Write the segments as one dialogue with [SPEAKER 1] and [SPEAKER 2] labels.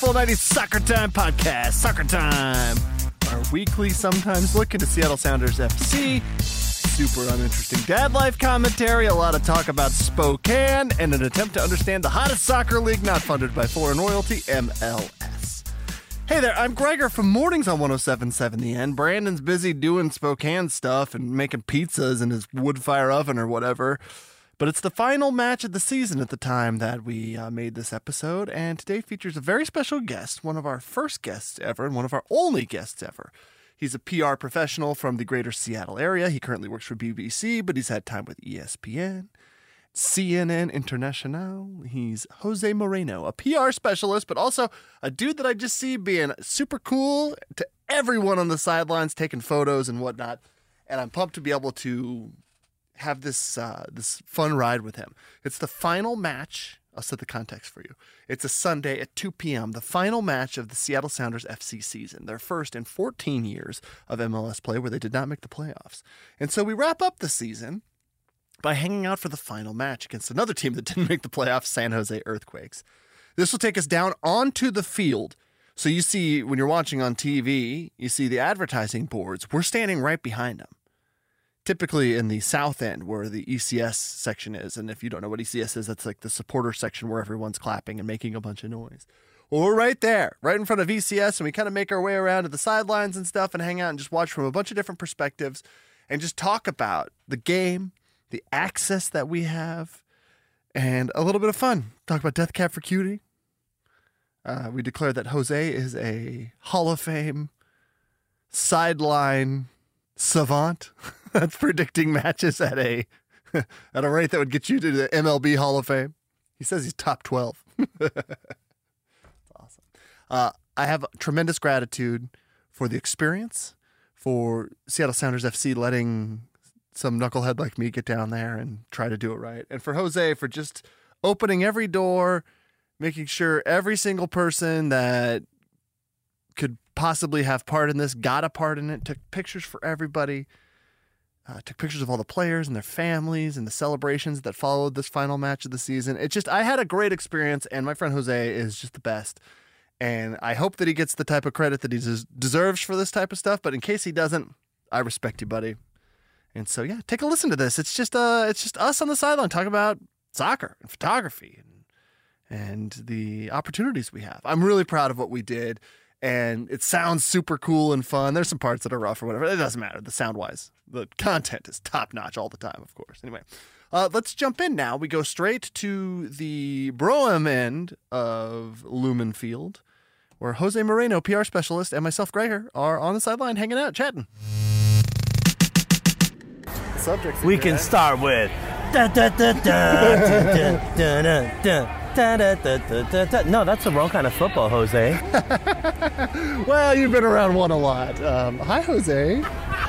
[SPEAKER 1] Full 90s Soccer Time podcast. Soccer Time. Our weekly, sometimes look into Seattle Sounders FC. Super uninteresting dad life commentary, a lot of talk about Spokane, and an attempt to understand the hottest soccer league not funded by foreign royalty, MLS. Hey there, I'm Gregor from Mornings on 1077 The End. Brandon's busy doing Spokane stuff and making pizzas in his wood fire oven or whatever. But it's the final match of the season at the time that we uh, made this episode, and today features a very special guest, one of our first guests ever, and one of our only guests ever. He's a PR professional from the greater Seattle area. He currently works for BBC, but he's had time with ESPN, CNN International. He's Jose Moreno, a PR specialist, but also a dude that I just see being super cool to everyone on the sidelines, taking photos and whatnot. And I'm pumped to be able to have this uh, this fun ride with him. It's the final match. I'll set the context for you. It's a Sunday at 2 p.m. The final match of the Seattle Sounders FC season, their first in 14 years of MLS play, where they did not make the playoffs. And so we wrap up the season by hanging out for the final match against another team that didn't make the playoffs, San Jose Earthquakes. This will take us down onto the field. So you see, when you're watching on TV, you see the advertising boards. We're standing right behind them typically in the south end where the ECS section is. And if you don't know what ECS is, that's like the supporter section where everyone's clapping and making a bunch of noise. Well, we're right there, right in front of ECS, and we kind of make our way around to the sidelines and stuff and hang out and just watch from a bunch of different perspectives and just talk about the game, the access that we have, and a little bit of fun. Talk about Death Cab for Cutie. Uh, we declare that Jose is a Hall of Fame sideline savant. That's predicting matches at a at a rate that would get you to the MLB Hall of Fame. He says he's top twelve. That's awesome. Uh, I have tremendous gratitude for the experience, for Seattle Sounders FC letting some knucklehead like me get down there and try to do it right, and for Jose for just opening every door, making sure every single person that could possibly have part in this got a part in it, took pictures for everybody, uh, took pictures of all the players and their families and the celebrations that followed this final match of the season. It just, I had a great experience, and my friend Jose is just the best. And I hope that he gets the type of credit that he des- deserves for this type of stuff. But in case he doesn't, I respect you, buddy. And so, yeah, take a listen to this. It's just, uh, it's just us on the sideline talking about soccer and photography and and the opportunities we have. I'm really proud of what we did and it sounds super cool and fun. There's some parts that are rough or whatever. It doesn't matter. The sound wise, the content is top notch all the time, of course. Anyway, uh, let's jump in now. We go straight to the Brougham end of Lumen Field, where Jose Moreno, PR specialist, and myself, Gregor, are on the sideline hanging out, chatting. Subjects.
[SPEAKER 2] We can start with. da, da, da, da, da, da. No, that's the wrong kind of football, Jose.
[SPEAKER 1] Well, you've been around one a lot. Um, hi, Jose.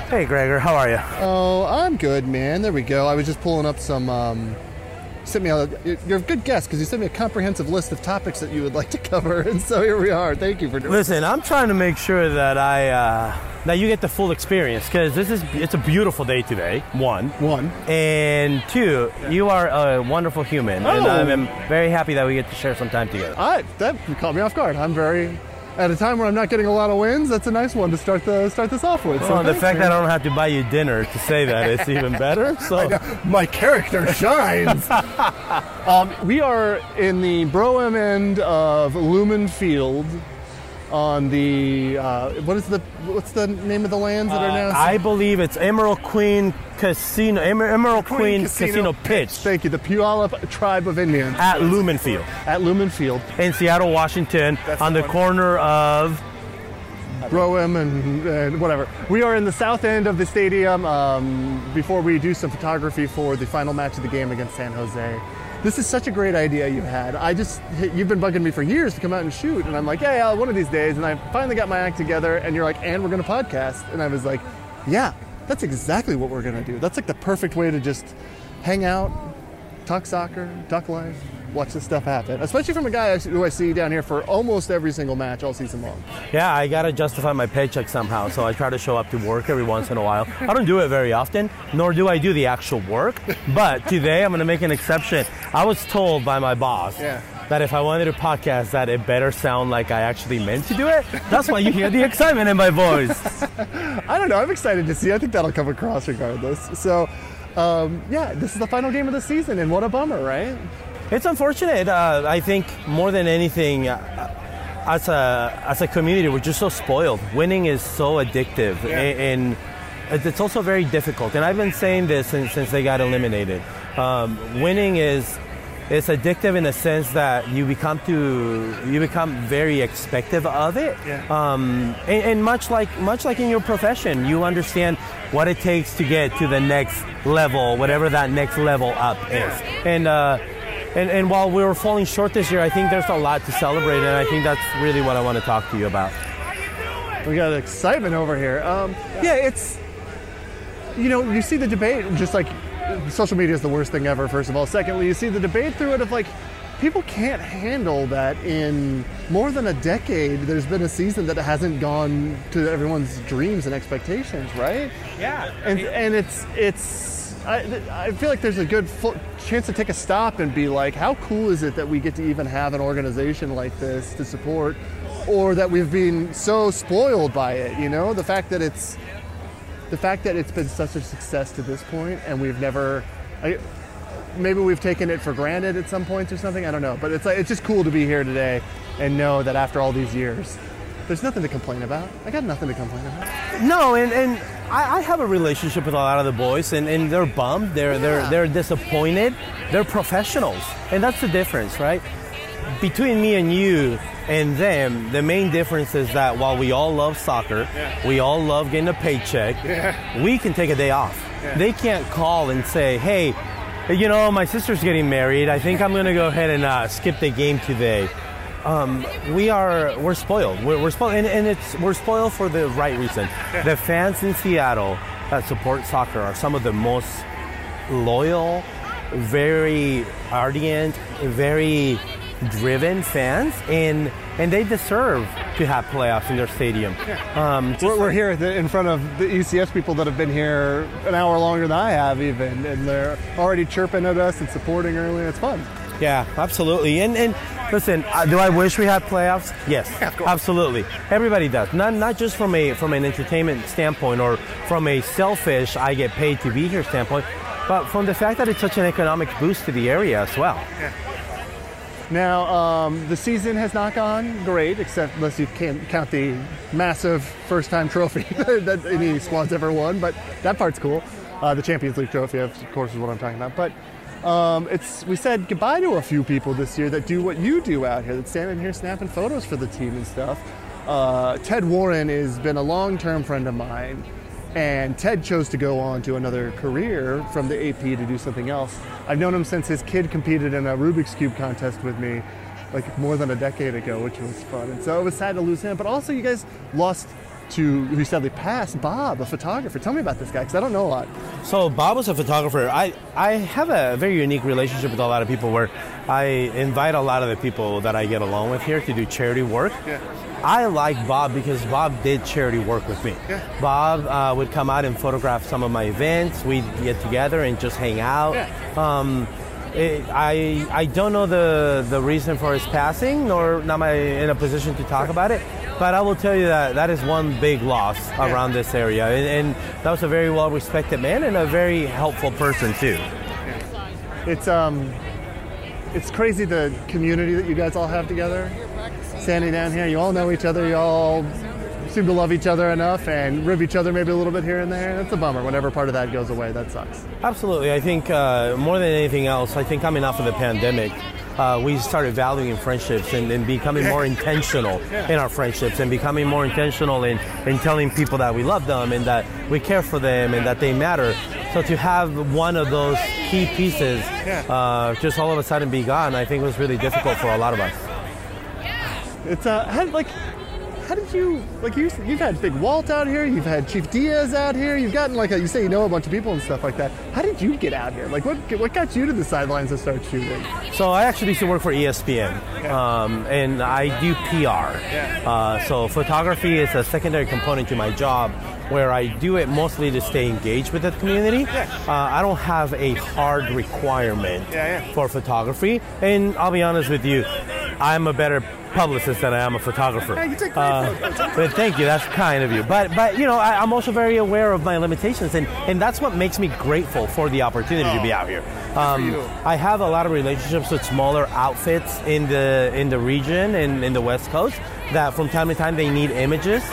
[SPEAKER 2] Hey, Gregor, how are you?
[SPEAKER 1] Oh, I'm good, man. There we go. I was just pulling up some. Um, sent me a. You're a good guest because you sent me a comprehensive list of topics that you would like to cover, and so here we are. Thank you for doing.
[SPEAKER 2] Listen, I'm trying to make sure that I uh, that you get the full experience because this is it's a beautiful day today. One,
[SPEAKER 1] One.
[SPEAKER 2] and two, you are a wonderful human, and
[SPEAKER 1] Oh.
[SPEAKER 2] I'm, I'm very happy that we get to share some time together.
[SPEAKER 1] I that caught me off guard. I'm very at a time where I'm not getting a lot of wins, that's a nice one to start the start this off with.
[SPEAKER 2] Well, the fact
[SPEAKER 1] man.
[SPEAKER 2] that I don't have to buy you dinner to say that is even better. So
[SPEAKER 1] my character shines. um, we are in the Brougham end of Lumen Field on the uh, what is the what's the name of the lands that are now?
[SPEAKER 2] Uh, I believe it's Emerald Queen Casino, Emer- Emerald Queen, Casino, Pitch
[SPEAKER 1] Thank you. The Puyallup tribe of Indians
[SPEAKER 2] at Lumen Field
[SPEAKER 1] at Lumen Field.
[SPEAKER 2] in Seattle, Washington,
[SPEAKER 1] That's
[SPEAKER 2] on the
[SPEAKER 1] the
[SPEAKER 2] corner of.
[SPEAKER 1] Brougham and, and whatever. We are in the south end of the stadium um, before we do some photography for the final match of the game against San Jose. This is such a great idea you had. I just, you've been bugging me for years to come out and shoot. And I'm like, yeah, yeah, one of these days. And I finally got my act together. And you're like, and we're going to podcast. And I was like, yeah, that's exactly what we're going to do. That's like the perfect way to just hang out, talk soccer, talk life, watch this stuff happen. Especially from a guy who I see down here for almost every single match all season long.
[SPEAKER 2] Yeah, I gotta justify my paycheck somehow, so I try to show up to work every once in a while. I don't do it very often, nor do I do the actual work. But today I'm gonna make an exception. I was told by my boss
[SPEAKER 1] Yeah.
[SPEAKER 2] that if I wanted to podcast, that it better sound like I actually meant to do it. That's why you hear the excitement in my voice.
[SPEAKER 1] I don't know. I'm excited to see. I think that'll come across regardless. So, um, yeah, this is the final game of the season, and what a bummer, right?
[SPEAKER 2] It's unfortunate. Uh, I think more than anything, uh, as a as a community, we're just so spoiled. Winning is so addictive,
[SPEAKER 1] Yeah.
[SPEAKER 2] a- and it's also very difficult. And I've been saying this since, since they got eliminated. Um, winning is is addictive in the sense that you become to you become very expective of it.
[SPEAKER 1] Yeah.
[SPEAKER 2] Um, and, and much like much like in your profession, you understand what it takes to get to the next level, whatever that next level up is. And uh, and, and while we were falling short this year, I think there's a lot to celebrate, and I think that's really what I want to talk to you about.
[SPEAKER 1] We got excitement over here. Um, yeah, it's you know you see the debate just like social media is the worst thing ever. First of all, secondly, you see the debate through it of like people can't handle that in more than a decade. There's been a season that hasn't gone to everyone's dreams and expectations, right?
[SPEAKER 2] Yeah.
[SPEAKER 1] and and it's it's I, I feel like there's a good chance to take a stop and be like, how cool is it that we get to even have an organization like this to support, or that we've been so spoiled by it? You know, the fact that it's the fact that it's been such a success to this point, and we've never. I, Maybe we've taken it for granted at some points or something. I don't know, but it's like it's just cool to be here today and know that after all these years, there's nothing to complain about. I got nothing to complain about.
[SPEAKER 2] No, and, and I, I have a relationship with a lot of the boys, and, and they're bummed. They're they're they're disappointed. They're professionals, and that's the difference, right? Between me and you and them, the main difference is that while we all love soccer, we all love getting a paycheck. We can take a day off. They can't call and say, "Hey, you know, my sister's getting married. I think I'm going to go ahead and uh, skip the game today." Um, we are we're spoiled. We're, we're spoiled, and, and it's we're spoiled for the right reason. The fans in Seattle that support soccer are some of the most loyal, very ardent, very driven fans, and and they deserve to have playoffs in their stadium. Um,
[SPEAKER 1] We're, we're here the, in front of the ECS people that have been here an hour longer than I have, even, and they're already chirping at us and supporting early. It's fun.
[SPEAKER 2] Yeah, absolutely. And and listen, uh, do I wish we had playoffs? Yes, absolutely. Everybody does. Not not just from a from an entertainment standpoint or from a selfish I get paid to be here standpoint, but from the fact that it's such an economic boost to the area as well. Yeah.
[SPEAKER 1] Now, um, the season has not gone great, except unless you can't count the massive first-time trophy that any squad's ever won. But that part's cool. Uh, the Champions League trophy, of course, is what I'm talking about. But um, it's we said goodbye to a few people this year that do what you do out here, that stand in here snapping photos for the team and stuff. Uh, Ted Warren has been a long-term friend of mine, and Ted chose to go on to another career from the AP to do something else. I've known him since his kid competed in a Rubik's Cube contest with me, like more than a decade ago, which was fun. And so it was sad to lose him. But also, you guys lost to, who sadly passed, Bob, a photographer. Tell me about this guy, because I don't know a lot.
[SPEAKER 2] So Bob was a photographer. I, I have a very unique relationship with a lot of people where I invite a lot of the people that I get along with here to do charity work.
[SPEAKER 1] Yeah.
[SPEAKER 2] I like Bob because Bob did charity work with me.
[SPEAKER 1] Yeah.
[SPEAKER 2] Bob uh, would come out and photograph some of my events. We'd get together and just hang out.
[SPEAKER 1] Yeah.
[SPEAKER 2] Um, it, I I don't know the the reason for his passing, nor am I in a position to talk about it. But I will tell you that that is one big loss around this area, and, and that was a very well respected man and a very helpful person too.
[SPEAKER 1] It's um, it's crazy the community that you guys all have together. Standing down here, you all know each other. You all seem to love each other enough and rib each other maybe a little bit here and there. That's a bummer. Whenever part of that goes away, that sucks.
[SPEAKER 2] Absolutely. I think uh, more than anything else, I think coming off of the pandemic, uh, we started valuing friendships and, and becoming more intentional in our friendships and becoming more intentional in, in telling people that we love them and that we care for them and that they matter. So to have one of those key pieces uh, just all of a sudden be gone, I think was really difficult for a lot of us.
[SPEAKER 1] It's uh, like, how did you like you? You've had Big Walt out here. You've had Chief Diaz out here. You've gotten like a, you say you know a bunch of people and stuff like that. How did you get out here? Like, what what got you to the sidelines to start shooting?
[SPEAKER 2] So I actually used to work for ESPN, um, and I do PR. Uh, so photography is a secondary component to my job, where I do it mostly to stay engaged with the community. Uh, I don't have a hard requirement for photography, and I'll be honest with you, I'm a better publicist than I am a photographer.
[SPEAKER 1] you take
[SPEAKER 2] Uh, but thank you. That's kind of you. But but you know, I, I'm also very aware of my limitations, and and that's what makes me grateful for the opportunity to be out here. Um. I have a lot of relationships with smaller outfits in the in the region and in the West Coast that from time to time they need images.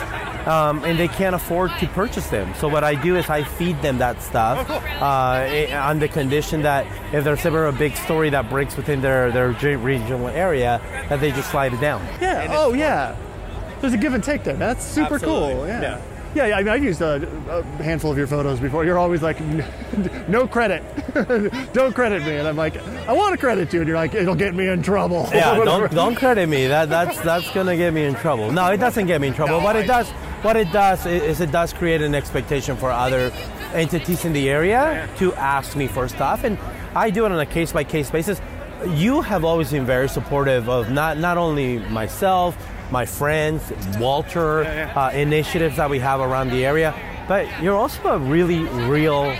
[SPEAKER 2] Um, and they can't afford to purchase them. So what I do is I feed them that stuff uh, eh, on the condition that if there's ever a big story that breaks within their their regional area, that they just slide it down.
[SPEAKER 1] Yeah. Oh yeah. There's a give and take there. That's super
[SPEAKER 2] Absolutely.
[SPEAKER 1] cool. Yeah.
[SPEAKER 2] Yeah.
[SPEAKER 1] Yeah, yeah, I mean, I've used a, a handful of your photos before. You're always like, no credit, don't credit me, and I'm like, I want to credit you, and you're like, it'll get me in trouble.
[SPEAKER 2] Yeah, don't don't credit me. That that's that's gonna get me in trouble. No, it doesn't get me in trouble.
[SPEAKER 1] No,
[SPEAKER 2] what
[SPEAKER 1] I-
[SPEAKER 2] it does, what it does is it does create an expectation for other entities in the area to ask me for stuff, and I do it on a case by case basis. You have always been very supportive of not not only myself, my friends, Walter, Uh, initiatives that we have around the area, but you're also a really real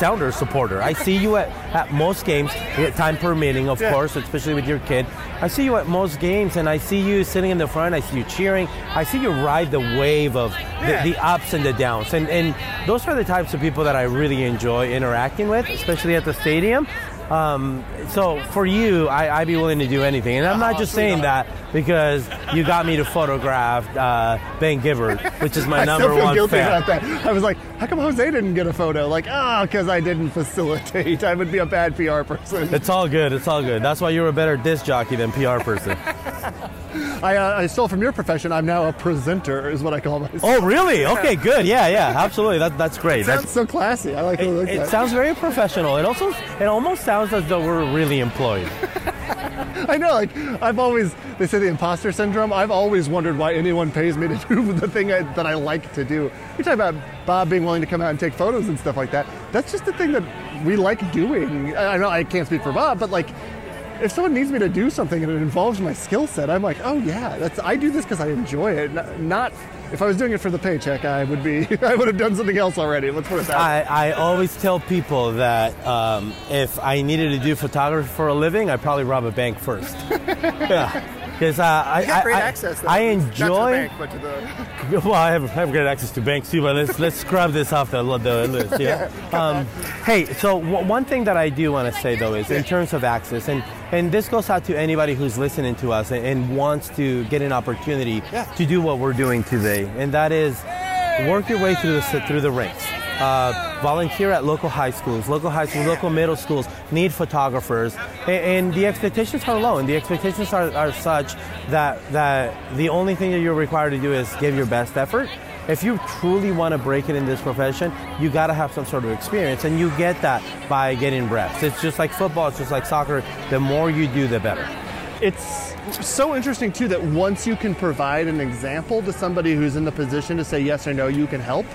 [SPEAKER 2] Sounders supporter. I see you at, at most games, eh, time permitting, of
[SPEAKER 1] Yeah.
[SPEAKER 2] course, especially with your kid. I see you at most games, and I see you sitting in the front. I see you cheering. I see you ride the wave of the,
[SPEAKER 1] Yeah.
[SPEAKER 2] the ups and the downs, and and those are the types of people that I really enjoy interacting with, especially at the stadium. Um, so for you, I, I'd be willing to do anything, and I'm not just saying that because you got me to photograph uh, Ben Gibbard, which is my number I
[SPEAKER 1] still feel
[SPEAKER 2] one
[SPEAKER 1] guilty
[SPEAKER 2] fan.
[SPEAKER 1] about that. I was like, how come Jose didn't get a photo? Like, oh, because I didn't facilitate. I would be a bad PR person.
[SPEAKER 2] It's all good. It's all good. That's why you're a better disc jockey than PR person.
[SPEAKER 1] I, uh, I stole from your profession. I'm now a presenter, is what I call myself.
[SPEAKER 2] oh, really? Okay, good. Yeah, yeah, absolutely. That, that's great.
[SPEAKER 1] Sounds
[SPEAKER 2] That's,
[SPEAKER 1] so classy. I like it.
[SPEAKER 2] it,
[SPEAKER 1] like
[SPEAKER 2] it sounds very professional. It also, it almost sounds as though we're really employed.
[SPEAKER 1] I know, like I've always they say the imposter syndrome. I've always wondered why anyone pays me to do the thing I, that I like to do. You talk about Bob being willing to come out and take photos and stuff like that. That's just the thing that we like doing. I I know I can't speak for Bob, but like if someone needs me to do something and it involves my skill set, I'm like, oh yeah, that's I do this because I enjoy it. Not if I was doing it for the paycheck, I would be I would have done something else already. Let's put it that.
[SPEAKER 2] I, I always tell people that um, if I needed to do photography for a living, I'd probably rob a bank first. yeah. Because uh, I, I, I, I enjoy.
[SPEAKER 1] but to the
[SPEAKER 2] Well, I have, I have great access to banks too, but let's let's scrub this off the, the list. Yeah. Um, hey, so one thing that I do want to say though is in terms of access, and and this goes out to anybody who's listening to us and, and wants to get an opportunity
[SPEAKER 1] Yeah.
[SPEAKER 2] to do what we're doing today, and that is work your way through the through the ranks. Uh, volunteer at local high schools, local high schools, local middle schools need photographers, and, and the expectations are low, and the expectations are, are such that that the only thing that you're required to do is give your best effort. If you truly want to break it in this profession, you got to have some sort of experience, and you get that by getting reps. It's just like football, it's just like soccer. The more you do, the better.
[SPEAKER 1] it's so interesting too that once you can provide an example to somebody who's in the position to say yes or no, you can help.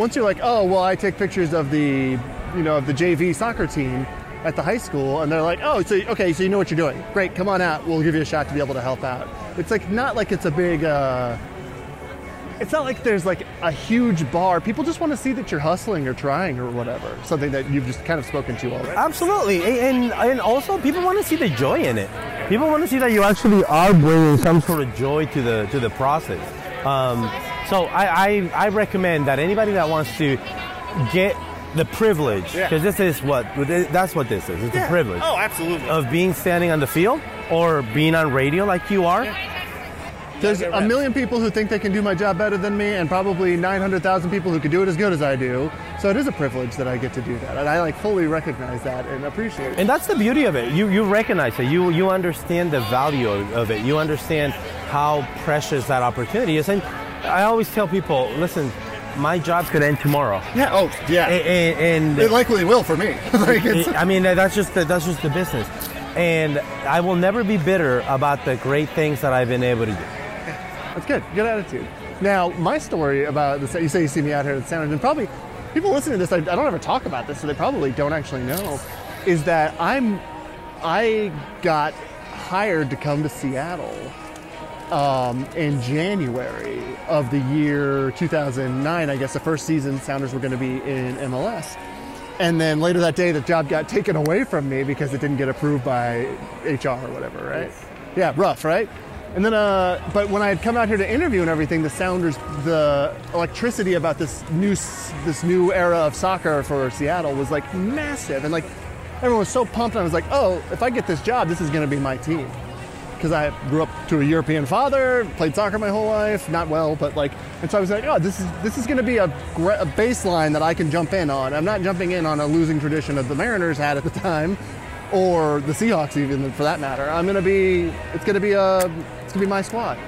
[SPEAKER 1] Once you're like, oh well, I take pictures of the, you know, of the JV soccer team at the high school, and they're like, oh, so okay, so you know what you're doing. Great, come on out. We'll give you a shot to be able to help out. It's like not like it's a big. Uh, it's not like there's like a huge bar. People just want to see that you're hustling or trying or whatever. Something that you've just kind of spoken to already.
[SPEAKER 2] Absolutely, and and also people want to see the joy in it. People want to see that you actually are bringing some sort of joy to the to the process. Um, so I, I I recommend that anybody that wants to get the privilege,
[SPEAKER 1] Yeah.
[SPEAKER 2] because this is what that's what this is. It's a privilege
[SPEAKER 1] Oh, absolutely.
[SPEAKER 2] of being standing on the field or being on radio like you are.
[SPEAKER 1] There's a million people who think they can do my job better than me, and probably 900,000 people who could do it as good as I do. So it is a privilege that I get to do that, and I like fully recognize that and appreciate it.
[SPEAKER 2] And that's the beauty of it. You you recognize it. You you understand the value of, of it. You understand how precious that opportunity is. And I always tell people, listen, my job could end tomorrow.
[SPEAKER 1] Yeah. Oh, yeah.
[SPEAKER 2] And, and
[SPEAKER 1] it likely will for me. like it's,
[SPEAKER 2] I mean, that's just the, that's just the business. And I will never be bitter about the great things that I've been able to do.
[SPEAKER 1] That's good. Good attitude. Now, my story about this, you say you see me out here at the Sounders, and probably people listening to this, I, I don't ever talk about this, so they probably don't actually know, is that I'm, I got hired to come to Seattle um, in January of the year 2009. I guess the first season Sounders were going to be in MLS. And then later that day, the job got taken away from me because it didn't get approved by HR or whatever, right? Yeah, rough, right? And then, uh, but when I had come out here to interview and everything, the Sounders, the electricity about this new, this new era of soccer for Seattle was like massive, and like everyone was so pumped. And I was like, oh, if I get this job, this is going to be my team because I grew up to a European father, played soccer my whole life, not well, but like, and so I was like, oh, this is this is going to be a, a baseline that I can jump in on. I'm not jumping in on a losing tradition that the Mariners had at the time, or the Seahawks even for that matter. I'm going to be, it's going to be a, it's going to be my squad.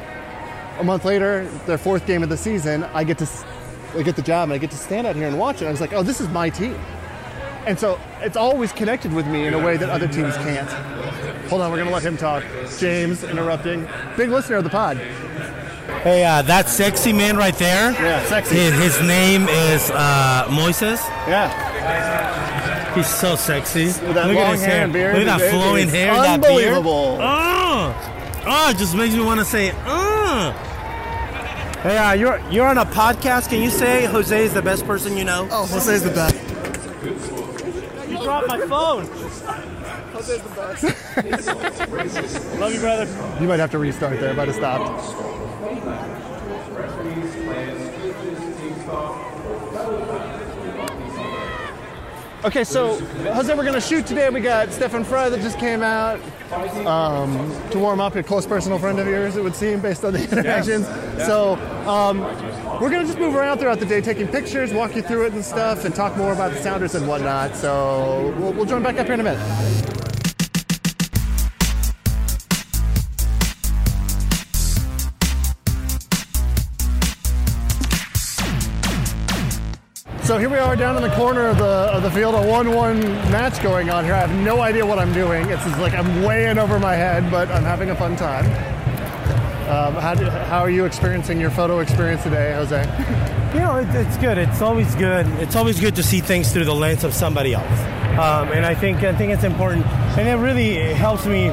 [SPEAKER 1] A month later, their fourth game of the season, I get to, I get the job and I get to stand out here and watch it. I was like, oh, this is my team. And so it's always connected with me in a way that other teams can't. Hold on, we're going to let him talk. James interrupting. Big listener of the pod.
[SPEAKER 3] Hey, uh, that sexy man right there.
[SPEAKER 1] Yeah, sexy.
[SPEAKER 3] His, his name is uh, Moises.
[SPEAKER 1] Yeah.
[SPEAKER 3] He's so sexy.
[SPEAKER 1] With that
[SPEAKER 3] Look
[SPEAKER 1] long
[SPEAKER 3] at his
[SPEAKER 1] hair
[SPEAKER 3] hair.
[SPEAKER 1] and beard.
[SPEAKER 3] Look at that flowing
[SPEAKER 1] is
[SPEAKER 3] hair. That beard.
[SPEAKER 1] Unbelievable.
[SPEAKER 3] Oh, oh, it just makes me want to say, oh.
[SPEAKER 2] Hey, uh, you're you're on a podcast. Can you say Jose is the best person you know?
[SPEAKER 1] Oh, Jose's the best.
[SPEAKER 2] you dropped my phone. Love you, brother.
[SPEAKER 1] You might have to restart there. Might have stopped. Okay, so Jose, we're gonna shoot today. We got Stefan Frei that just came out um, to warm up. A close personal friend of yours, it would seem, based on the interactions. So um, we're gonna just move around throughout the day, taking pictures, walk you through it and stuff, and talk more about the Sounders and whatnot. So we'll, we'll join back up here in a minute. So here we are down in the corner of the of the field, a one-one match going on here. I have no idea what I'm doing. It's like I'm way in over my head, but I'm having a fun time. Um, how, do, how are you experiencing your photo experience today, Jose?
[SPEAKER 2] You know, it, it's good. It's always good. It's always good to see things through the lens of somebody else. Um, and I think I think it's important, and it really helps me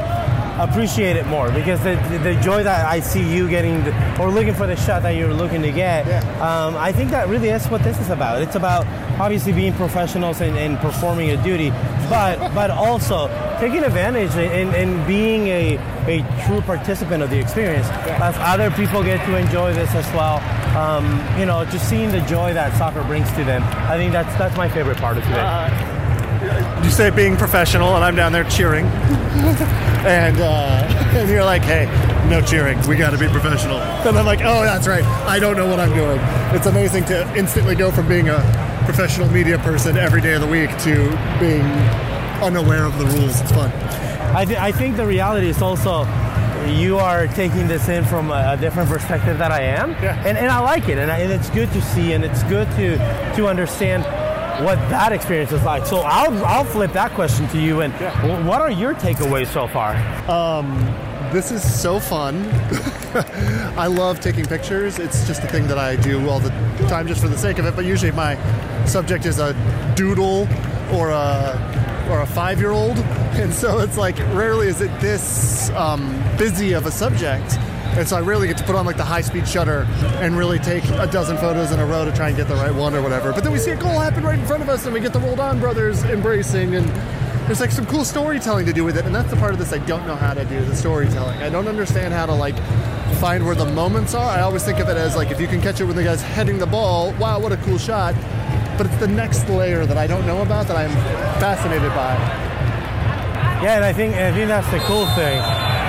[SPEAKER 2] appreciate it more because the, the joy that I see you getting the, or looking for the shot that you're looking to get,
[SPEAKER 1] Yeah.
[SPEAKER 2] um, I think that really is what this is about. It's about obviously being professionals and, and performing a duty, but but also taking advantage and, and being a, a true participant of the experience. As other people get to enjoy this as well, um, you know, just seeing the joy that soccer brings to them. I think that's that's my favorite part of today.
[SPEAKER 1] You say being professional, and I'm down there cheering, and uh, and you're like, "Hey, no cheering. We got to be professional." And I'm like, "Oh, that's right. I don't know what I'm doing." It's amazing to instantly go from being a professional media person every day of the week to being unaware of the rules. It's fun.
[SPEAKER 2] I, th- I think the reality is also you are taking this in from a, a different perspective that I am,
[SPEAKER 1] Yeah.
[SPEAKER 2] and, and I like it, and, I, and it's good to see, and it's good to to understand what that experience is like. So I'll I'll flip that question to you, and
[SPEAKER 1] Yeah.
[SPEAKER 2] what are your takeaways so far?
[SPEAKER 1] This is so fun. I love taking pictures. It's just a thing that I do all the time just for the sake of it. But usually my subject is a doodle or a or a five-year-old, and so it's like rarely is it this um, busy of a subject. And so I really get to put on like the high speed shutter and really take a dozen photos in a row to try and get the right one or whatever. But then we see a goal happen right in front of us and we get the Roldan brothers embracing and there's like some cool storytelling to do with it. And that's the part of this I don't know how to do, the storytelling. I don't understand how to like find where the moments are. I always think of it as like if you can catch it when the guy's heading the ball, wow, what a cool shot. But it's the next layer that I don't know about that I'm fascinated by.
[SPEAKER 2] Yeah, and I think I think that's the cool thing.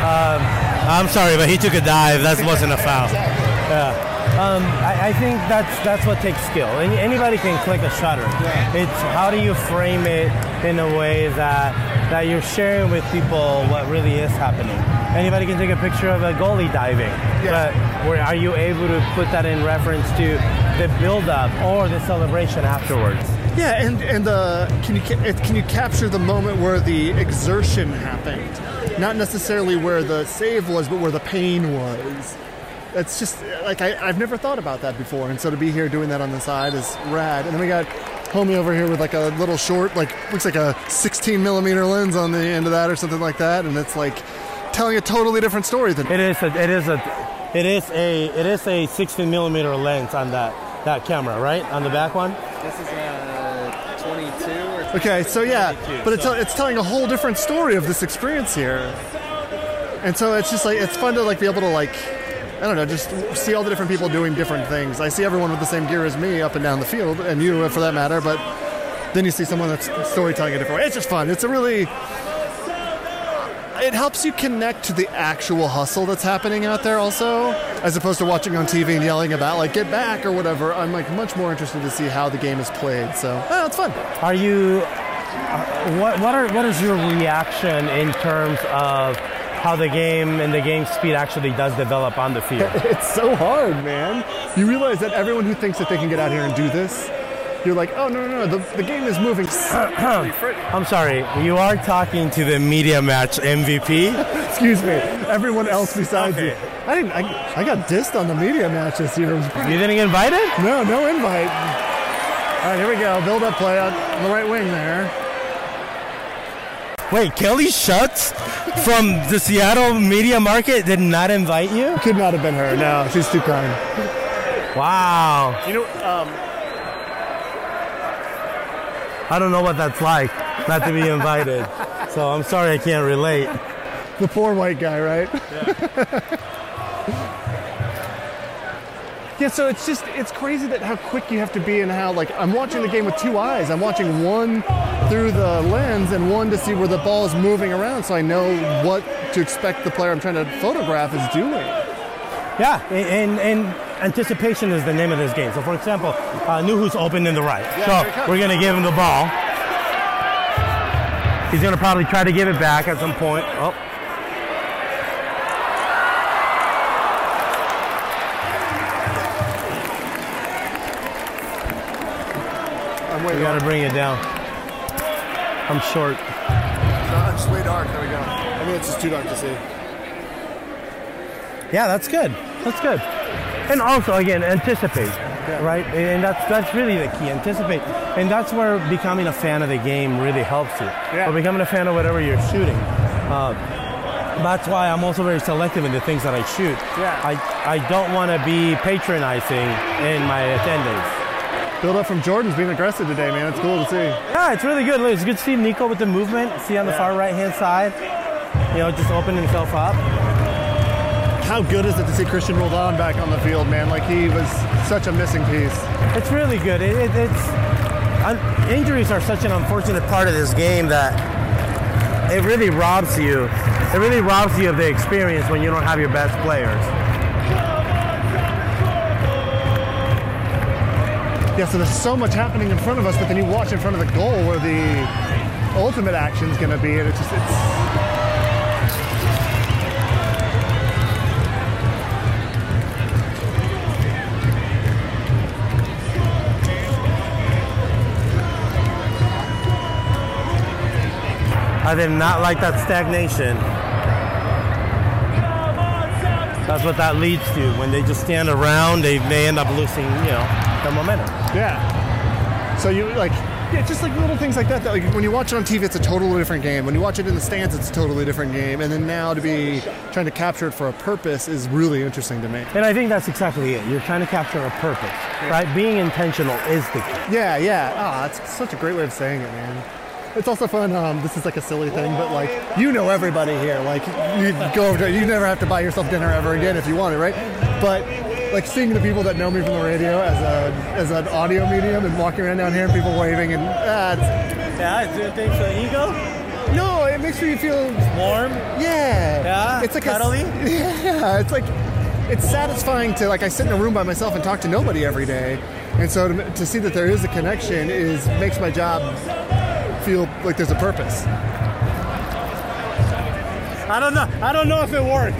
[SPEAKER 2] Um, I'm sorry, but he took a dive. That wasn't a foul. Yeah. Um, I, I, think that's that's what takes skill. Any, anybody can click a shutter. It's how do you frame it in a way that that you're sharing with people what really is happening. Anybody can take a picture of a goalie diving, yeah. but where are you able to put that in reference to the build-up or the celebration afterwards?
[SPEAKER 1] Yeah, and and the can you can you capture the moment where the exertion happened, not necessarily where the save was, but where the pain was. That's just like I, I've never thought about that before, and so to be here doing that on the side is rad. And then we got homie over here with like a little short, like looks like a 16 millimeter lens on the end of that or something like that, and it's like telling a totally different story than
[SPEAKER 2] it is. A, it is a it is a it is a 16 millimeter lens on that that camera, right? On the back one.
[SPEAKER 4] This is a 22 or
[SPEAKER 1] okay. So yeah, but it's it's telling a whole different story of this experience here, and so it's just like it's fun to like be able to like I don't know, just see all the different people doing different things. I see everyone with the same gear as me up and down the field, and you uh, for that matter, but then you see someone that's storytelling a different way. It's just fun. It's a really. It helps you connect to the actual hustle that's happening out there, also, as opposed to watching on TV and yelling about like "get back" or whatever. I'm like much more interested to see how the game is played. So, oh, it's fun.
[SPEAKER 2] Are you? Uh, what what are what is your reaction in terms of how the game and the game speed actually does develop on the field.
[SPEAKER 1] It's so hard, man. You realize that everyone who thinks that they can get out here and do this, you're like, oh no no no, the, the game is moving.
[SPEAKER 2] I'm sorry, you are talking to the media match MVP.
[SPEAKER 1] Excuse me, everyone else besides okay. you. I didn't. I, I got dissed on the media match this year.
[SPEAKER 2] You didn't get invited?
[SPEAKER 1] No, no invite. All right, here we go. Build up play on the right wing there.
[SPEAKER 2] Wait, Kelly Schutz from the Seattle media market did not invite you?
[SPEAKER 1] Could not have been her. No, she's too kind.
[SPEAKER 2] Wow.
[SPEAKER 1] You know, um,
[SPEAKER 2] I don't know what that's like, not to be invited. so I'm sorry I can't relate.
[SPEAKER 1] The poor white guy, right?
[SPEAKER 2] Yeah.
[SPEAKER 1] Yeah, so it's just it's crazy that how quick you have to be and how like I'm watching the game with two eyes. I'm watching one through the lens and one to see where the ball is moving around, so I know what to expect the player I'm trying to photograph is doing.
[SPEAKER 2] Yeah, and and anticipation is the name of this game. So, for example, uh, Nouhou's open in the right, yeah, so we're gonna give him the ball. He's gonna probably try to give it back at some point. Oh.
[SPEAKER 1] I'm way.
[SPEAKER 2] We got to bring it down. I'm short.
[SPEAKER 1] No, it's way dark. There we go. I mean, it's just too dark to see.
[SPEAKER 2] Yeah, that's good. That's good. And also, again, anticipate, yeah. right? And that's that's really the key. Anticipate, and that's where becoming a fan of the game really helps you. Yeah. Or becoming a fan of whatever you're shooting. Uh, that's why I'm also very selective in the things that I shoot.
[SPEAKER 1] Yeah.
[SPEAKER 2] I, I don't want to be patronizing in my attendance
[SPEAKER 1] build up from Jordan's being aggressive today, man. It's cool to see.
[SPEAKER 2] Yeah, it's really good. It's good to see Nico with the movement. See on the yeah. far right hand side, you know, just opening himself up.
[SPEAKER 1] How good is it to see Cristian Roldan back on the field, man? Like he was such a missing piece.
[SPEAKER 2] It's really good. It, it, it's uh, injuries are such an unfortunate part of this game that it really robs you. It really robs you of the experience when you don't have your best players.
[SPEAKER 1] yeah, so there's so much happening in front of us, but then you watch in front of the goal where the ultimate action is going to be, and it's just it's.
[SPEAKER 2] I did not like that stagnation. That's what that leads to. When they just stand around, they may end up losing, you know, the momentum.
[SPEAKER 1] Yeah. So you like Yeah, just like little things like that. that like when you watch it on TV, it's a totally different game. When you watch it in the stands, it's a totally different game. And then now to be trying to capture it for a purpose is really interesting to me.
[SPEAKER 2] And I think that's exactly it. You're trying to capture a purpose, right? Being intentional is the key.
[SPEAKER 1] Yeah, yeah. Ah, that's such a great way of saying it, man. It's also fun. Um, this is like a silly thing, but like you know everybody here. Like you go over to, you never have to buy yourself dinner ever again if you want it, right? But like seeing the people that know me from the radio as a as an audio medium and walking around down here and people waving and ah, it's,
[SPEAKER 2] Yeah, do things for ego.
[SPEAKER 1] no, it makes me feel
[SPEAKER 2] Warm.
[SPEAKER 1] yeah.
[SPEAKER 2] Yeah?
[SPEAKER 1] It's like
[SPEAKER 2] Cuddly?
[SPEAKER 1] A, yeah, it's like it's satisfying to like I sit in a room by myself and talk to nobody every day, and so to, to see that there is a connection is makes my job feel like there's a purpose.
[SPEAKER 2] I don't know. I don't know if it worked.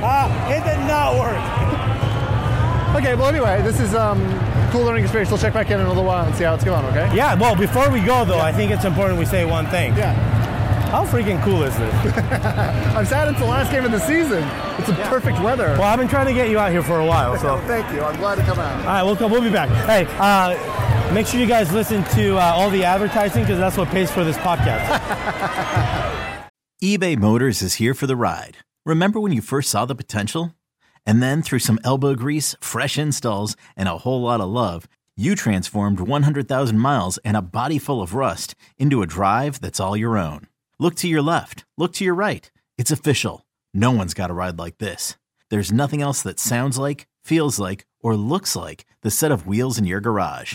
[SPEAKER 2] Ah, it did not work.
[SPEAKER 1] Okay, well anyway, this is um cool learning experience. We'll check back in in a little while and see how it's going. Okay?
[SPEAKER 2] Yeah. Well, before we go though, I think it's important we say one thing.
[SPEAKER 1] Yeah.
[SPEAKER 2] How freaking cool is this?
[SPEAKER 1] I'm sad it's the last game of the season. It's a perfect weather.
[SPEAKER 2] well, I've been trying to get you out here for a while, so.
[SPEAKER 1] So thank you. I'm glad to come out.
[SPEAKER 2] All right, we'll come. We'll be back. Hey, uh, make sure you guys listen to uh, all the advertising because that's what pays for this podcast.
[SPEAKER 5] eBay Motors is here for the ride. Remember when you first saw the potential? And then through some elbow grease, fresh installs, and a whole lot of love, you transformed 100,000 miles and a body full of rust into a drive that's all your own. Look to your left. Look to your right. It's official. No one's got a ride like this. There's nothing else that sounds like, feels like, or looks like the set of wheels in your garage.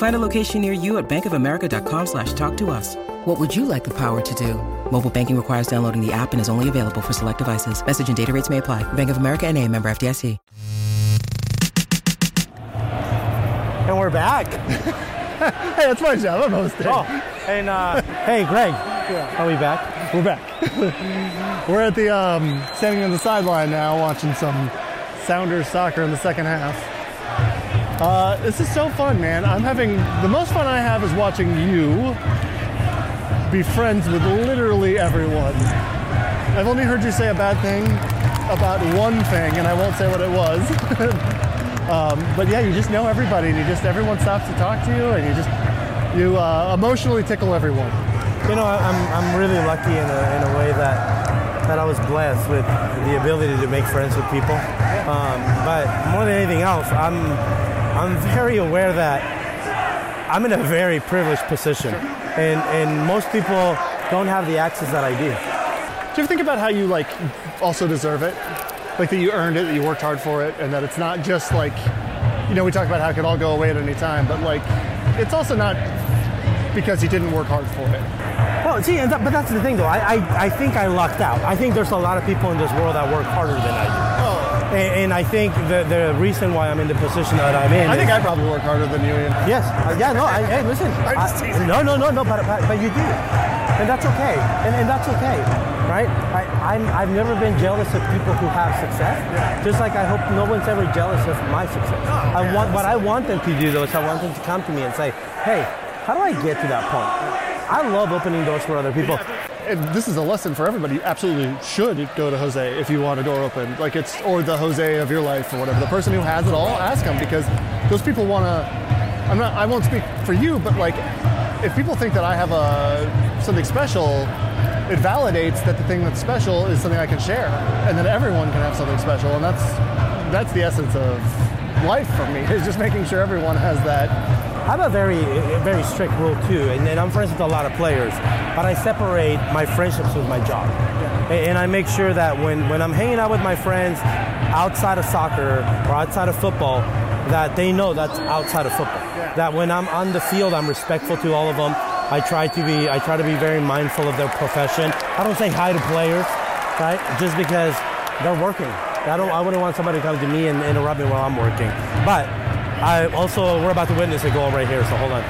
[SPEAKER 6] Find a location near you at bankofamerica.com slash talk to us. What would you like the power to do? Mobile banking requires downloading the app and is only available for select devices. Message and data rates may apply. Bank of America and a member FDIC.
[SPEAKER 2] and we're back.
[SPEAKER 1] Hey, that's my job. I'm hosting.
[SPEAKER 2] Oh, and uh, hey, Greg, Yeah. are we back?
[SPEAKER 1] We're back. We're at the um, standing on the sideline now, watching some Sounders soccer in the second half. Uh, this is so fun, man. I'm having the most fun I have is watching you be friends with literally everyone. I've only heard you say a bad thing about one thing, and I won't say what it was. um, but yeah, you just know everybody, and you just everyone stops to talk to you, and you just you uh, emotionally tickle everyone.
[SPEAKER 2] You know, I'm, I'm really lucky in a, in a way that that I was blessed with the ability to make friends with people. Um, but more than anything else, I'm I'm very aware that I'm in a very privileged position, and and most people don't have the access that I do.
[SPEAKER 1] Do you ever think about how you like also deserve it? Like that you earned it, that you worked hard for it, and that it's not just like, you know, we talk about how it could all go away at any time, but like, it's also not because you didn't work hard for it.
[SPEAKER 2] Well, see, that, but that's the thing, though. I, I, I think I lucked out. I think there's a lot of people in this world that work harder than I do.
[SPEAKER 1] Oh,
[SPEAKER 2] And, and I think the, the reason why I'm in the position that I'm in
[SPEAKER 1] I think I probably work harder than you. Ian.
[SPEAKER 2] Yes. Uh, yeah. No. I, hey, listen.
[SPEAKER 1] I'm just
[SPEAKER 2] I- no, no, no, no. But, but but you do, and that's okay. And, and that's okay, right? I, I'm I've never been jealous of people who have success. Yeah. Just like I hope no one's ever jealous of my success. I want what I want them to do though is I want them to come to me and say, Hey, how do I get to that point? I love opening doors for other people.
[SPEAKER 1] And this is a lesson for everybody. You absolutely should go to Jose if you want a door open, like it's or the Jose of your life or whatever. The person who has it all, ask him because those people want to. I'm not. I won't speak for you, but like, if people think that I have a something special, it validates that the thing that's special is something I can share, and that everyone can have something special, and that's that's the essence of life for me. Is just making sure everyone has that
[SPEAKER 2] I have a very, very strict rule too, and, and I'm friends with a lot of players, but I separate my friendships with my job. A- And I make sure that when, when I'm hanging out with my friends outside of soccer or outside of football, that they know that's outside of football. That when I'm on the field, I'm respectful to all of them. I try to be, I try to be very mindful of their profession. I don't say hi to players, right? Just because they're working. I don't, I wouldn't want somebody to come to me and interrupt me while I'm working. But I also, we're about to witness a goal right here, so hold on.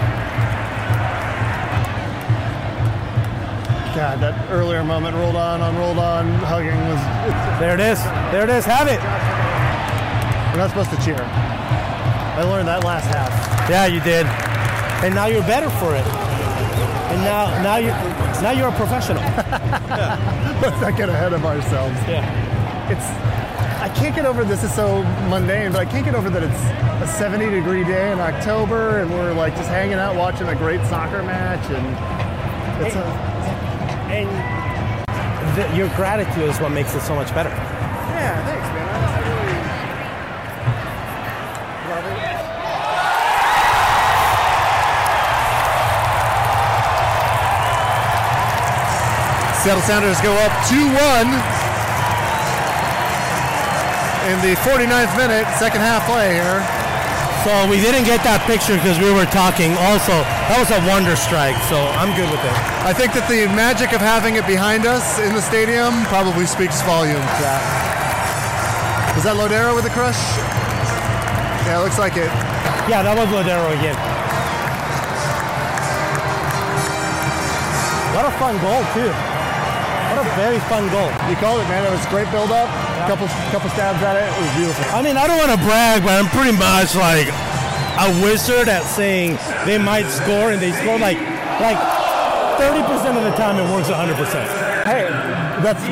[SPEAKER 1] God, that earlier moment rolled on, unrolled on, hugging was.
[SPEAKER 2] There it is. There it is. Have it.
[SPEAKER 1] We're not supposed to cheer. I learned that last half.
[SPEAKER 2] Yeah, you did. And now you're better for it. And now, now you, now you're a professional.
[SPEAKER 1] Let's not get ahead of ourselves.
[SPEAKER 2] Yeah.
[SPEAKER 1] It's. I can't get over this. Is so mundane, but I can't get over that it's a 70 degree day in October, and we're like just hanging out watching a great soccer match, and it's a.
[SPEAKER 2] And the, your gratitude is what makes it so much better.
[SPEAKER 1] Yeah, thanks, man. I, I really love it. Seattle Sounders go up 2-1 in the 49th minute, second half play here.
[SPEAKER 2] So we didn't get that picture because we were talking. Also, that was a wonder strike, so I'm good with it.
[SPEAKER 1] I think that the magic of having it behind us in the stadium probably speaks volumes.
[SPEAKER 2] Yeah.
[SPEAKER 1] Was that Lodeiro with the crush? Yeah, it looks like it.
[SPEAKER 2] Yeah, that was Lodeiro again. What a fun goal too. What a very fun goal.
[SPEAKER 1] You called it, man. It was great build up. Couple couple stabs at it. It was beautiful.
[SPEAKER 2] I mean, I don't want to brag, but I'm pretty much like a wizard at saying they might score, and they score like like 30% of the time. It works 100%.
[SPEAKER 1] Hey, that's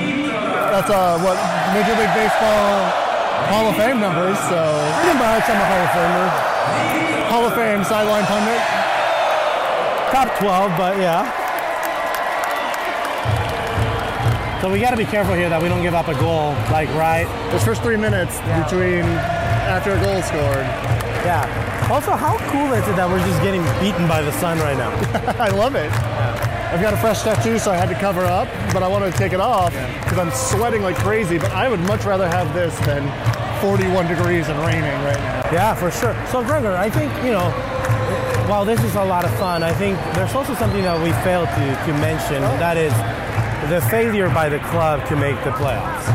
[SPEAKER 1] that's uh what Major League Baseball Hall of Fame numbers. So
[SPEAKER 2] Pretty much, I'm a Hall of Famer.
[SPEAKER 1] Hall of Fame sideline pundit.
[SPEAKER 2] Top 12, but yeah. So we got to be careful here that we don't give up a goal, like right.
[SPEAKER 1] Those first three minutes between after a goal scored.
[SPEAKER 2] Yeah. Also, how cool is it that we're just getting beaten by the sun right now?
[SPEAKER 1] I love it. I've got a fresh tattoo, so I had to cover up, but I wanted to take it off because I'm sweating like crazy. But I would much rather have this than 41 degrees and raining right now.
[SPEAKER 2] Yeah, for sure. So, Gregor, I think, you know, while this is a lot of fun, I think there's also something that we failed to, to mention. Oh. That is the failure by the club to make the playoffs.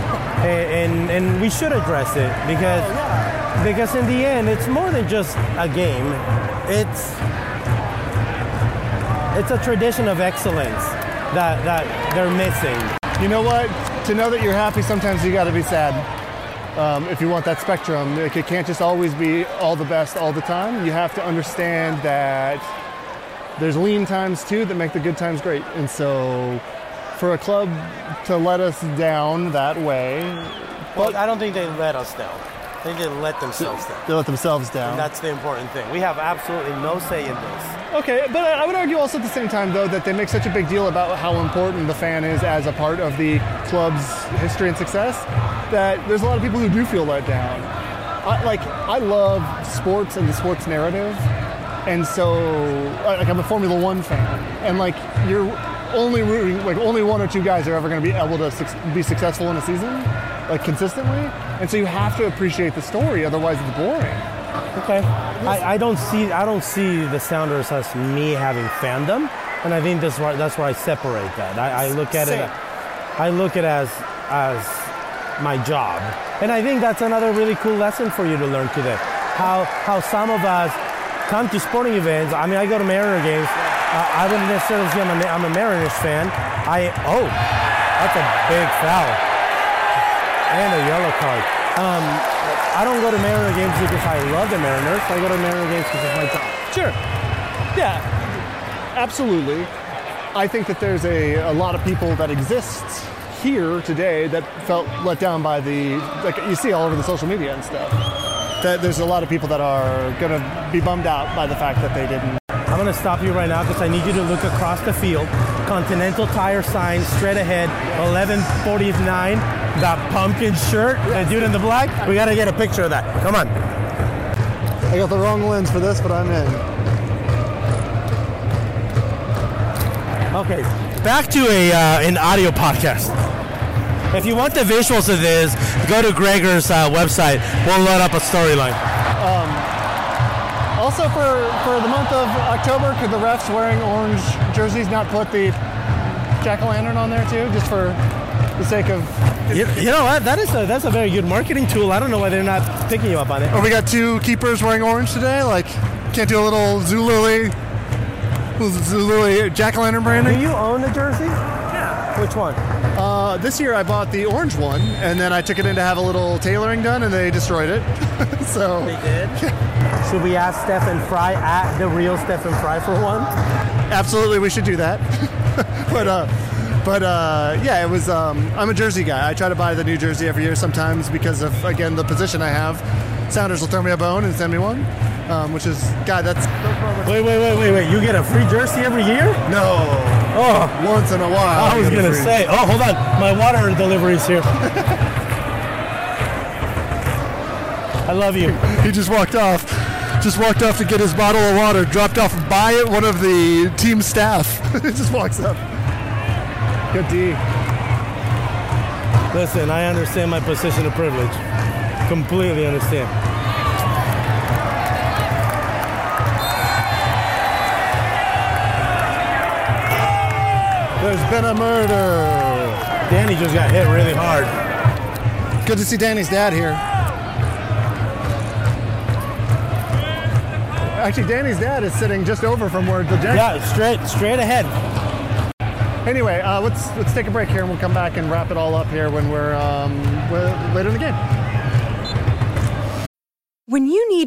[SPEAKER 2] And, and, and we should address it because, because in the end, it's more than just a game. It's, it's a tradition of excellence that, that they're missing.
[SPEAKER 1] You know what? To know that you're happy, sometimes you got to be sad. Um, if you want that spectrum, it can't just always be all the best all the time. You have to understand that there's lean times too that make the good times great. And so, for a club to let us down that way,
[SPEAKER 2] Well, I don't think they let us down. I think they let themselves down.
[SPEAKER 1] they let themselves down.
[SPEAKER 2] And that's the important thing. We have absolutely no say in this.
[SPEAKER 1] Okay, but I would argue also at the same time, though, that they make such a big deal about how important the fan is as a part of the club's history and success that there's a lot of people who do feel let down. I, like, I love sports and the sports narrative, and so, like, I'm a Formula One fan, and like, you're only rooting, like, only one or two guys are ever going to be able to suc be successful in a season, like, consistently, and so you have to appreciate the story, otherwise, it's boring.
[SPEAKER 2] Okay. I, I don't see I don't see the Sounders as me having fandom, and I think that's why that's where I separate that. I, I look at
[SPEAKER 1] Same.
[SPEAKER 2] it I look at it as as my job, and I think that's another really cool lesson for you to learn today. How how some of us come to sporting events. I mean, I go to Mariner games. Uh, I wouldn't necessarily say I'm a, I'm a Mariners fan. I oh, that's a big foul and a yellow card. Um, I don't go to Mariner games because I love the Mariners. I go to Mariner games because it's my job.
[SPEAKER 1] Sure. Yeah, absolutely. I think that there's a, a lot of people that exists here today that felt let down by the like you see all over the social media and stuff. That there's a lot of people that are gonna be bummed out by the fact that they didn't.
[SPEAKER 2] I'm gonna stop you right now because I need you to look across the field. Continental Tire sign straight ahead, 1149. That pumpkin shirt, the dude in the black. We gotta get a picture of that. Come on.
[SPEAKER 1] I got the wrong lens for this, but I'm in.
[SPEAKER 2] Okay, back to a uh, an audio podcast. If you want the visuals of this, go to Gregor's uh, website. We'll load up a storyline.
[SPEAKER 1] Also, for, for the month of October, could the refs wearing orange jerseys not put the jack o' lantern on there too, just for the sake of?
[SPEAKER 2] You, you know what? That is a that's a very good marketing tool. I don't know why they're not picking you up on it.
[SPEAKER 1] Or we got two keepers wearing orange today. Like, can't do a little Zulily, little Zulily jack o' lantern
[SPEAKER 2] brand.
[SPEAKER 1] Do
[SPEAKER 2] you own a jersey? Yeah. Which one?
[SPEAKER 1] Uh, this year I bought the orange one, and then I took it in to have a little tailoring done, and they destroyed it. so they
[SPEAKER 2] did. Should we ask Stefan Frei at the real Stefan Frei for one?
[SPEAKER 1] absolutely we should do that. but uh, but uh, yeah, it was. Um, I'm a jersey guy. I try to buy the new jersey every year. Sometimes because of again the position I have, Sounders will throw me a bone and send me one, um, which is God. That's
[SPEAKER 2] Wait, wait, wait, wait, wait. You get a free jersey every year?
[SPEAKER 1] no.
[SPEAKER 2] Oh,
[SPEAKER 1] Once in a while.
[SPEAKER 2] I was gonna say. Oh, hold on. My water delivery's here. I love you.
[SPEAKER 1] He just walked off. Just walked off to get his bottle of water. Dropped off by one of the team staff. just walks up. Good D.
[SPEAKER 2] Listen, I understand my position of privilege. Completely understand.
[SPEAKER 1] There's been a murder.
[SPEAKER 2] Danny just got hit really hard.
[SPEAKER 1] Good to see Danny's dad here. Actually, Danny's dad is sitting just over from where the Jack.
[SPEAKER 2] Yeah, straight, straight ahead.
[SPEAKER 1] Anyway, uh, let's let's take a break here, and we'll come back and wrap it all up here when we're, um, we're later in the game.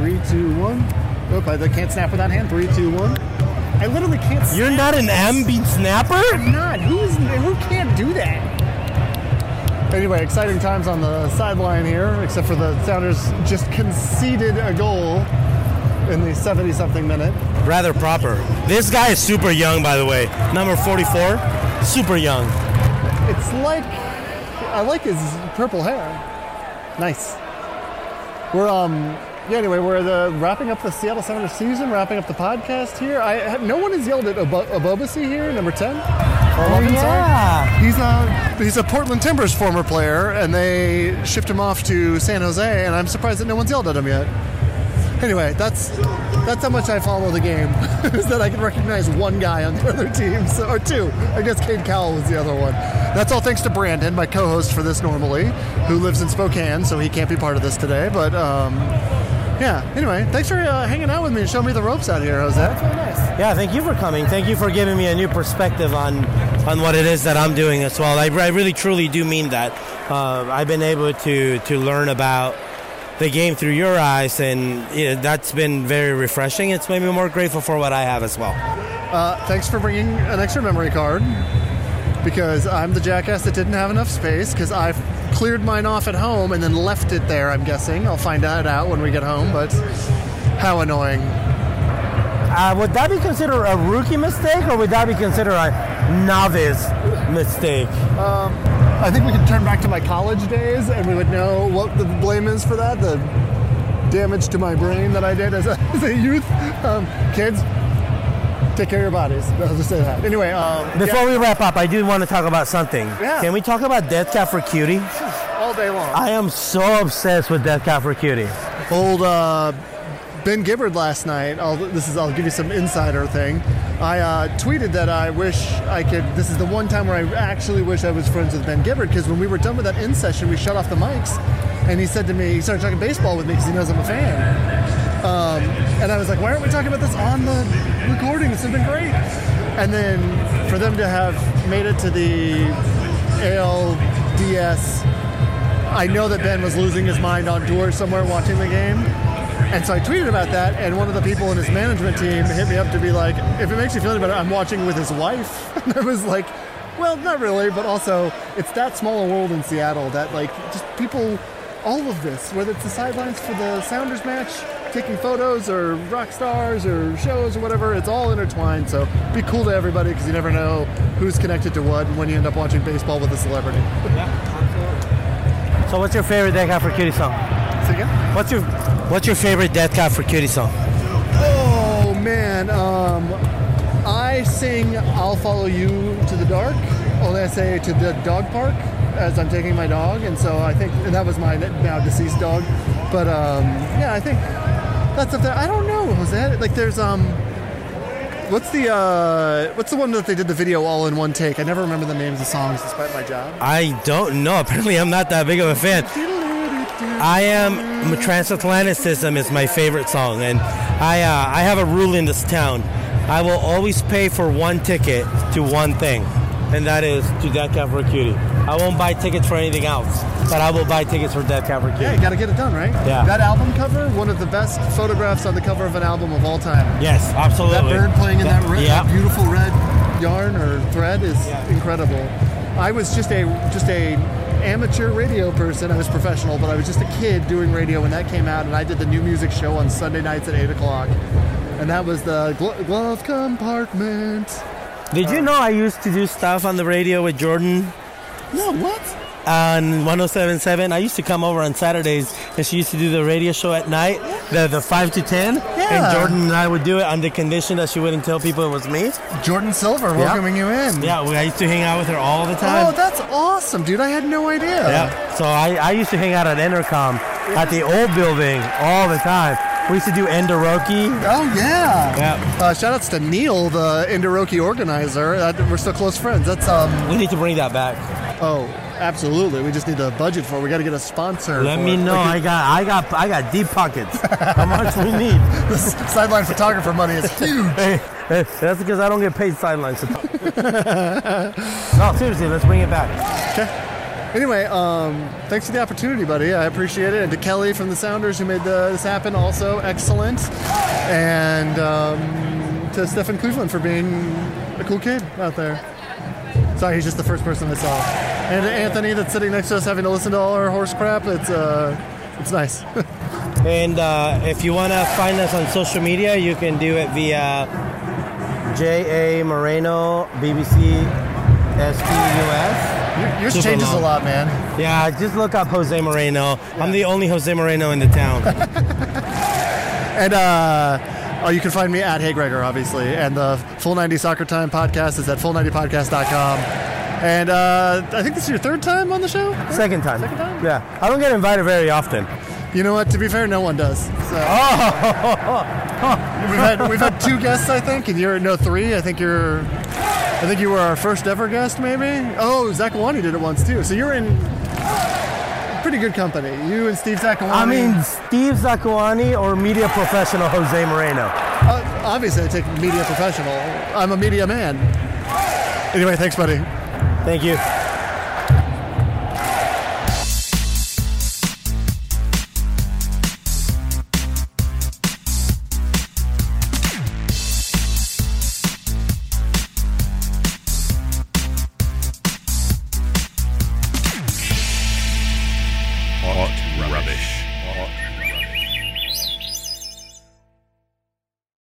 [SPEAKER 1] Three, two, one. Oop, I can't snap with that hand. Three, two, one. I literally can't. Snap.
[SPEAKER 2] You're
[SPEAKER 1] snap
[SPEAKER 2] not an
[SPEAKER 1] M
[SPEAKER 2] beat snapper?
[SPEAKER 1] I'm not. Who's who can't do that? Anyway, exciting times on the sideline here, except for the Sounders just conceded a goal in the 70 something minute.
[SPEAKER 2] Rather proper. This guy is super young, by the way. Number 44. Super young.
[SPEAKER 1] It's like I like his purple hair. Nice. We're um yeah. Anyway, we're the wrapping up the Seattle Sounders season, wrapping up the podcast here. I no one has yelled at Abo- Ebobisse here, number ten. Or 11, sorry.
[SPEAKER 2] yeah.
[SPEAKER 1] He's a he's a Portland Timbers former player, and they shipped him off to San Jose, and I'm surprised that no one's yelled at him yet. Anyway, that's that's how much I follow the game. is that I can recognize one guy on the other team, so, or two. I guess Cade Cowell was the other one. That's all thanks to Brandon, my co-host for this normally, who lives in Spokane, so he can't be part of this today. But um, yeah. Anyway, thanks for uh, hanging out with me and showing me the ropes out here, Jose. That's really nice.
[SPEAKER 2] Yeah, thank you for coming. Thank you for giving me a new perspective on on what it is that I'm doing as well. I, I really truly do mean that. Uh, I've been able to to learn about the game through your eyes, and you know, that's been very refreshing. It's made me more grateful for what I have as well.
[SPEAKER 1] Uh, thanks for bringing an extra memory card because I'm the jackass that didn't have enough space because I cleared mine off at home and then left it there. I'm guessing I'll find that out when we get home. But how annoying!
[SPEAKER 2] Uh, would that be considered a rookie mistake, or would that be considered a novice mistake?
[SPEAKER 1] Um, I think we could turn back to my college days, and we would know what the blame is for that. The damage to my brain that I did as a, as a youth. Um, kids, take care of your bodies. I'll just say that. Anyway, um,
[SPEAKER 2] Before we wrap up, I do want to talk about something.
[SPEAKER 1] Yeah.
[SPEAKER 2] Can we talk about Death Cab for Cutie?
[SPEAKER 1] all day long.
[SPEAKER 2] I am so obsessed with Death Cab for Cutie.
[SPEAKER 1] Old uh, Ben Gibbard last night. I'll, this is. I'll give you some insider thing. I uh, tweeted that I wish I could. This is the one time where I actually wish I was friends with Ben Gibbard because when we were done with that in session, we shut off the mics, and he said to me, he started talking baseball with me because he knows I'm a fan. Um, and I was like, why aren't we talking about this on the recording? This has been great. And then for them to have made it to the ALDS, I know that Ben was losing his mind on tour somewhere watching the game. And so I tweeted about that, and one of the people in his management team hit me up to be like, if it makes you feel any better, I'm watching with his wife. And I was like, well, not really, but also it's that small a world in Seattle that like just people, all of this, whether it's the sidelines for the Sounders match, taking photos or rock stars or shows or whatever, it's all intertwined. So be cool to everybody because you never know who's connected to what when you end up watching baseball with a celebrity. yeah.
[SPEAKER 2] So, what's your favorite Death Cab for Cutie song?
[SPEAKER 1] Say again?
[SPEAKER 2] What's your What's your favorite Death Cab for Cutie song?
[SPEAKER 1] Oh man, um, I sing "I'll Follow You to the Dark." Only I say to the dog park as I'm taking my dog, and so I think and that was my now deceased dog. But um, yeah, I think that's up there. I don't know, Was that Like, there's um, what's the uh, what's the one that they did the video all in one take? I never remember the names of songs despite my job.
[SPEAKER 2] I don't know. Apparently, I'm not that big of a fan. I am Transatlanticism is my favorite song, and I uh, I have a rule in this town. I will always pay for one ticket to one thing, and that is to Death Cab for Cutie. I won't buy tickets for anything else, but I will buy tickets for Death Cab for Cutie.
[SPEAKER 1] Yeah, you got to get it done, right?
[SPEAKER 2] Yeah.
[SPEAKER 1] That album cover, one of the best photographs on the cover of an album of all time.
[SPEAKER 2] Yes, absolutely.
[SPEAKER 1] That bird playing in that, red,
[SPEAKER 2] yeah.
[SPEAKER 1] that beautiful red yarn or thread is incredible. I was just a just a amateur radio person. I was professional, but I was just a kid doing radio when that came out, and I did the new music show on Sunday nights at eight o'clock, and that was the glo- glove compartment.
[SPEAKER 2] Did you know I used to do stuff on the radio with Jordan?
[SPEAKER 1] No, what?
[SPEAKER 2] On 1077, I used to come over on Saturdays, and she used to do the radio show at night, the the five to ten.
[SPEAKER 1] Yeah.
[SPEAKER 2] And Jordan and I would do it on the condition that she wouldn't tell people it was me.
[SPEAKER 1] Jordan Silver welcoming you in.
[SPEAKER 2] Yeah, we, I used to hang out with her all the time.
[SPEAKER 1] Oh, that's awesome, dude! I had no idea.
[SPEAKER 2] Yeah. So I, I used to hang out at Entercom at the old building all the time. We used to do Enderoki.
[SPEAKER 1] Oh yeah.
[SPEAKER 2] Yeah.
[SPEAKER 1] Uh, shout outs to Neil, the Inderoki organizer. Uh, we're still close friends. That's um.
[SPEAKER 2] We need to bring that back.
[SPEAKER 1] Oh, absolutely. We just need a budget for. it. We got to get a sponsor.
[SPEAKER 2] Let me
[SPEAKER 1] it.
[SPEAKER 2] know. I got I got I got deep pockets. How much we need?
[SPEAKER 1] the sideline photographer money is huge.
[SPEAKER 2] Hey, hey, that's because I don't get paid sidelines. no, seriously, let's bring it back.
[SPEAKER 1] Okay. Anyway, um, thanks for the opportunity, buddy. I appreciate it. And to Kelly from the Sounders who made the, this happen, also excellent. And um, to Stephen Cleveland for being a cool kid out there. Sorry, he's just the first person I saw. And to Anthony that's sitting next to us having to listen to all our horse crap. It's uh, it's nice.
[SPEAKER 2] And uh, if you want to find us on social media, you can do it via J A Moreno BBC SPUS.
[SPEAKER 1] Yours
[SPEAKER 2] Super
[SPEAKER 1] changes a
[SPEAKER 2] long.
[SPEAKER 1] lot, man.
[SPEAKER 2] Yeah, just look up Jose Moreno. I'm the only Jose Moreno in the town.
[SPEAKER 1] And uh, oh, you can find me at Hey Gregor, obviously. And the Full 90 Soccer Time podcast is at full90podcast.com. And uh, I think this is your third time on the show?
[SPEAKER 2] Second time.
[SPEAKER 1] Second time?
[SPEAKER 2] Yeah, I don't get invited very often.
[SPEAKER 1] You know what? To be fair, no one does. So.
[SPEAKER 2] Oh,
[SPEAKER 1] we've had we've had two guests, I think, and you're no three. I think you're. I think you were our first ever guest, maybe. Oh, Zakuani did it once too. So you're in pretty good company. You and Steve Zakuani.
[SPEAKER 2] I mean, Steve Zakuani or media professional Jose Moreno.
[SPEAKER 1] Uh, obviously, I take media professional. I'm a media man. Anyway, thanks, buddy.
[SPEAKER 2] Thank you.